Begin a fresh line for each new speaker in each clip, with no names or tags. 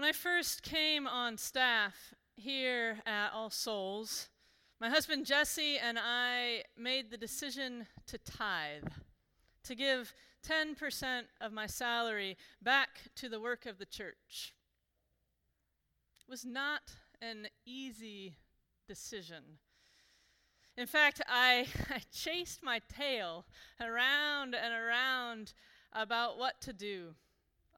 When I first came on staff here at All Souls, my husband Jesse and I made the decision to tithe, to give 10% of my salary back to the work of the church. It was not an easy decision. In fact, I, I chased my tail around and around about what to do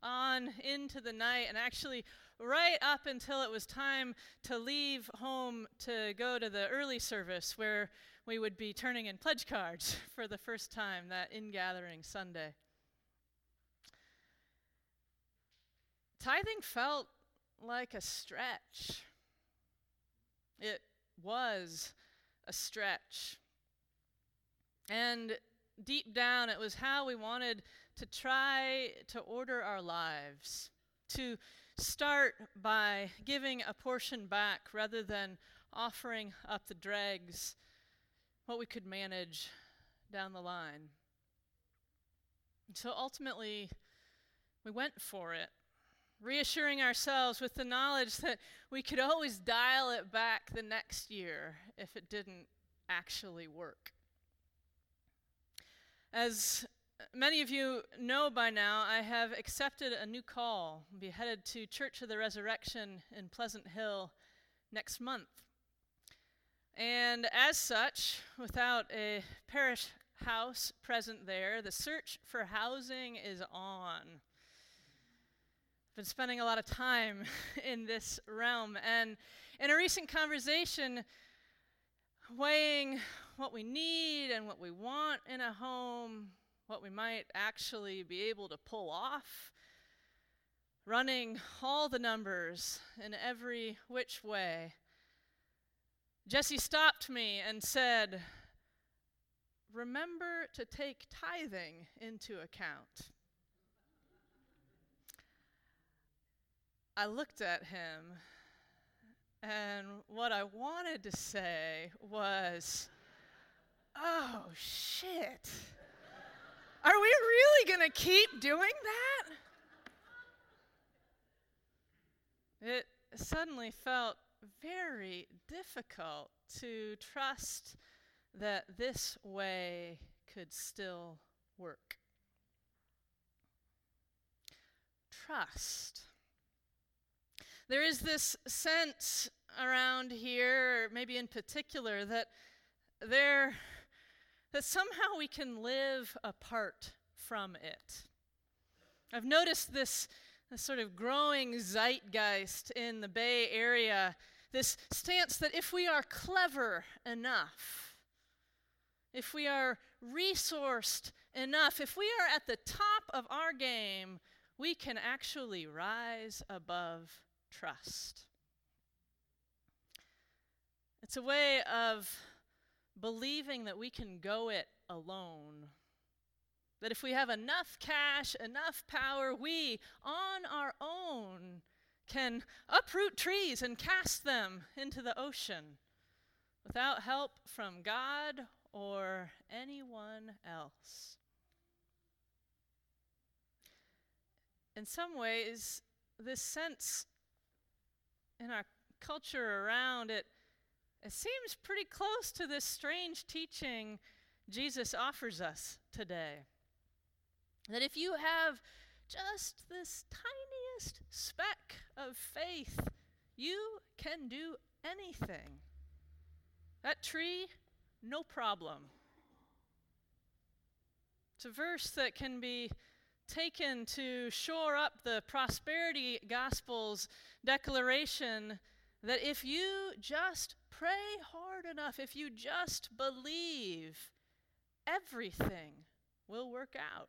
on into the night and actually right up until it was time to leave home to go to the early service where we would be turning in pledge cards for the first time that in-gathering Sunday. Tithing felt like a stretch. It was a stretch. And deep down, it was how we wanted to try to order our lives, to start by giving a portion back rather than offering up the dregs, what we could manage down the line. So ultimately, we went for it, reassuring ourselves with the knowledge that we could always dial it back the next year if it didn't actually work. As many of you know by now, I have accepted a new call. Be headed to Church of the Resurrection in Pleasant Hill next month. And as such, without a parish house present there, the search for housing is on. I've been spending a lot of time in this realm. And in a recent conversation, weighing what we need and what we want in a home, what we might actually be able to pull off, running all the numbers in every which way. Jesse stopped me and said, Remember to take tithing into account. I looked at him, and what I wanted to say was, Oh, shit. Are we really going to keep doing that? It suddenly felt very difficult to trust that this way could still work. Trust. There is this sense around here, maybe in particular, that there that somehow we can live apart from it. I've noticed this, this sort of growing zeitgeist in the Bay Area, this stance that if we are clever enough, if we are resourced enough, if we are at the top of our game, we can actually rise above trust. It's a way of believing that we can go it alone. That if we have enough cash, enough power, we, on our own, can uproot trees and cast them into the ocean without help from God or anyone else. In some ways, this sense in our culture around it it seems pretty close to this strange teaching Jesus offers us today. That if you have just this tiniest speck of faith, you can do anything. That tree, no problem. It's a verse that can be taken to shore up the prosperity gospel's declaration that if you just pray hard enough, if you just believe, everything will work out.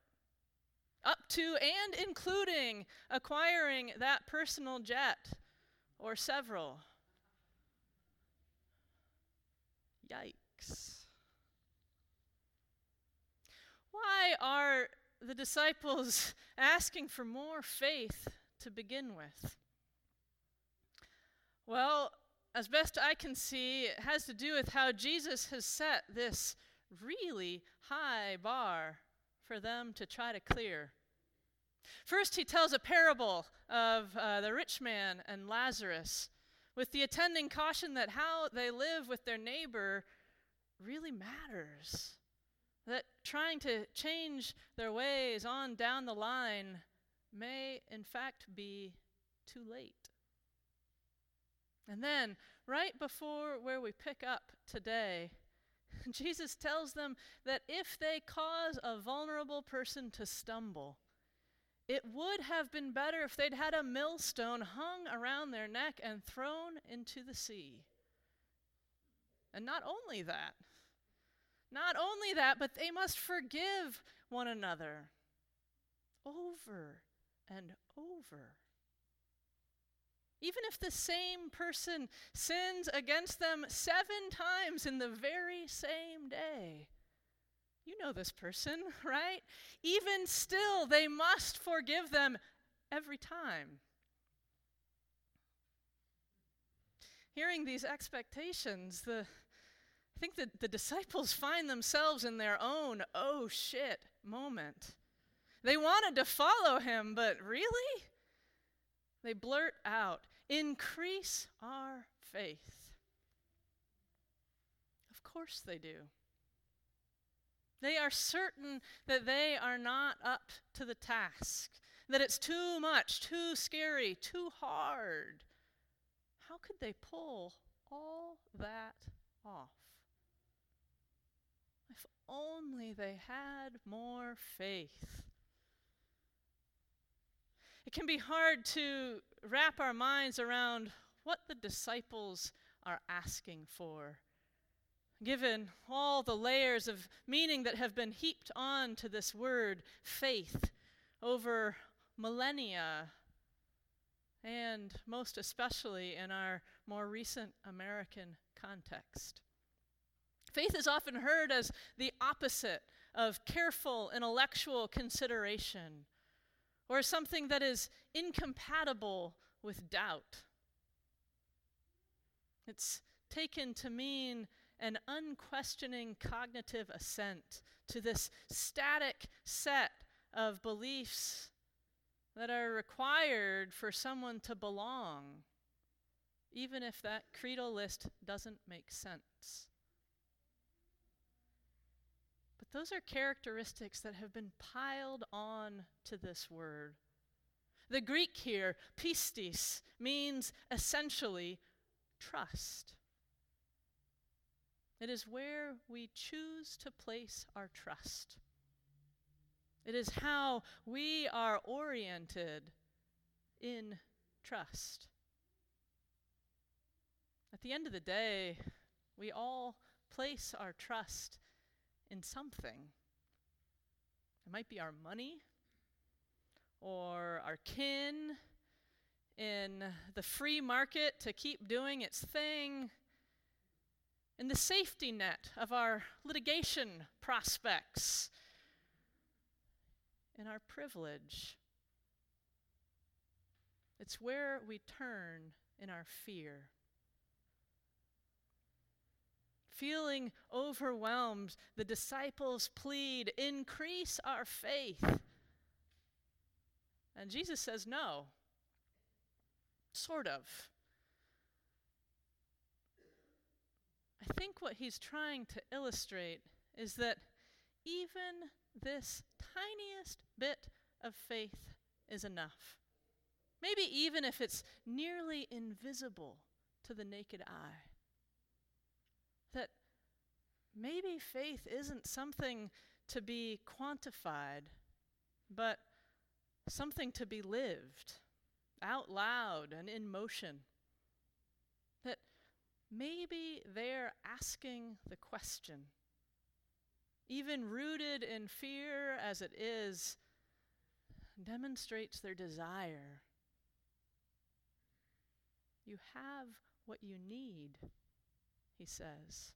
Up to and including acquiring that personal jet or several. Yikes. Why are the disciples asking for more faith to begin with? Well, as best I can see, it has to do with how Jesus has set this really high bar for them to try to clear. First, he tells a parable of uh, the rich man and Lazarus, with the attending caution that how they live with their neighbor really matters. That trying to change their ways on down the line may, in fact, be too late. And then, right before where we pick up today, Jesus tells them that if they cause a vulnerable person to stumble, it would have been better if they'd had a millstone hung around their neck and thrown into the sea. And not only that, not only that, but they must forgive one another over and over. Even if the same person sins against them seven times in the very same day. You know this person, right? Even still, they must forgive them every time. Hearing these expectations, the, I think that the disciples find themselves in their own oh shit moment. They wanted to follow him, but really? They blurt out, Increase our faith. Of course they do. They are certain that they are not up to the task, that it's too much, too scary, too hard. How could they pull all that off? If only they had more faith. It can be hard to wrap our minds around what the disciples are asking for, given all the layers of meaning that have been heaped on to this word faith over millennia, and most especially in our more recent American context. Faith is often heard as the opposite of careful intellectual consideration or something that is incompatible with doubt. It's taken to mean an unquestioning cognitive assent to this static set of beliefs that are required for someone to belong, even if that creedal list doesn't make sense. Those are characteristics that have been piled on to this word. The Greek here, pistis, means essentially trust. It is where we choose to place our trust. It is how we are oriented in trust. At the end of the day, we all place our trust in something. It might be our money or our kin in the free market to keep doing its thing, in the safety net of our litigation prospects, in our privilege. It's where we turn in our fear feeling overwhelmed, the disciples plead, Increase our faith. And Jesus says, No. Sort of. I think what he's trying to illustrate is that even this tiniest bit of faith is enough. Maybe even if it's nearly invisible to the naked eye maybe faith isn't something to be quantified, but something to be lived out loud and in motion. That maybe they're asking the question, even rooted in fear as it is, demonstrates their desire. You have what you need he says.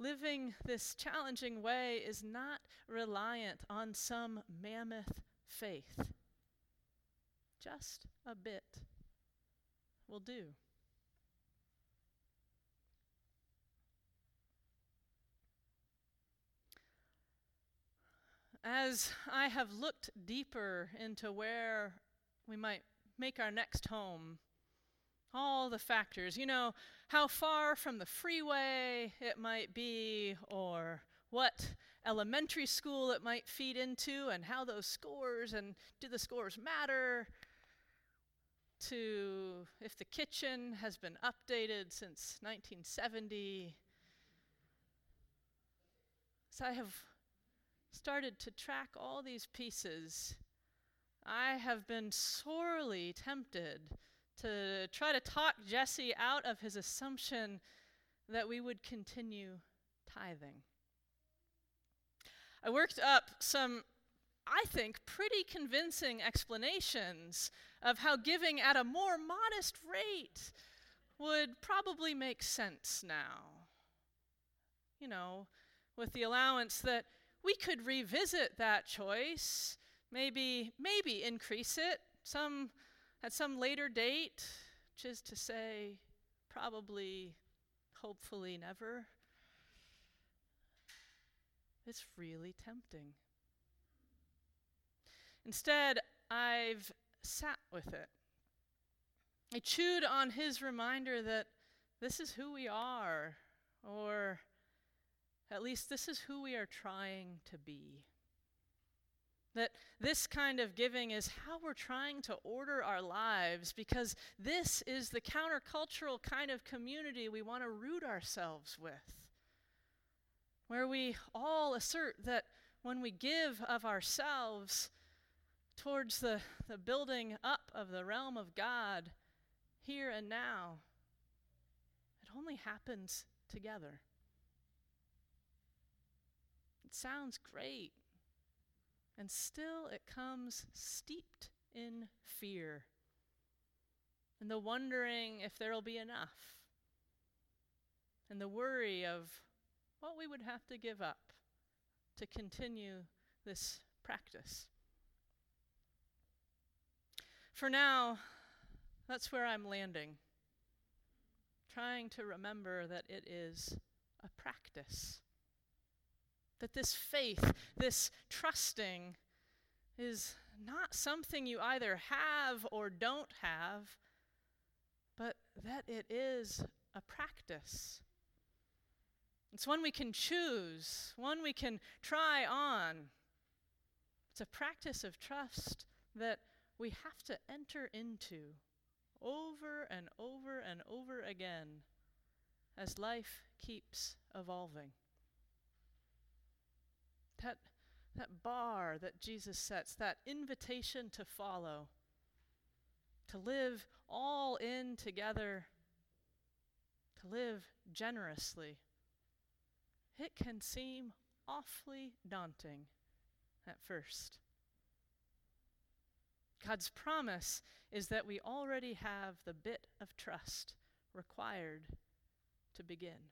Living this challenging way is not reliant on some mammoth faith. Just a bit will do. As I have looked deeper into where we might make our next home, all the factors, you know, how far from the freeway it might be, or what elementary school it might feed into, and how those scores and do the scores matter, to if the kitchen has been updated since 1970. So I have started to track all these pieces. I have been sorely tempted to try to talk Jesse out of his assumption that we would continue tithing. I worked up some, I think, pretty convincing explanations of how giving at a more modest rate would probably make sense now. You know, with the allowance that we could revisit that choice, maybe maybe increase it some at some later date, which is to say probably hopefully never. It's really tempting. Instead, I've sat with it. I chewed on his reminder that this is who we are, or at least this is who we are trying to be. That this kind of giving is how we're trying to order our lives because this is the countercultural kind of community we want to root ourselves with. Where we all assert that when we give of ourselves, towards the, the building up of the realm of God here and now, it only happens together. It sounds great, and still it comes steeped in fear and the wondering if there'll be enough, and the worry of what we would have to give up to continue this practice. For now, that's where I'm landing. Trying to remember that it is a practice. That this faith, this trusting, is not something you either have or don't have, but that it is a practice. It's one we can choose, one we can try on. It's a practice of trust that we have to enter into over and over and over again as life keeps evolving. That, that bar that Jesus sets, that invitation to follow, to live all in together, to live generously, it can seem awfully daunting at first. God's promise is that we already have the bit of trust required to begin.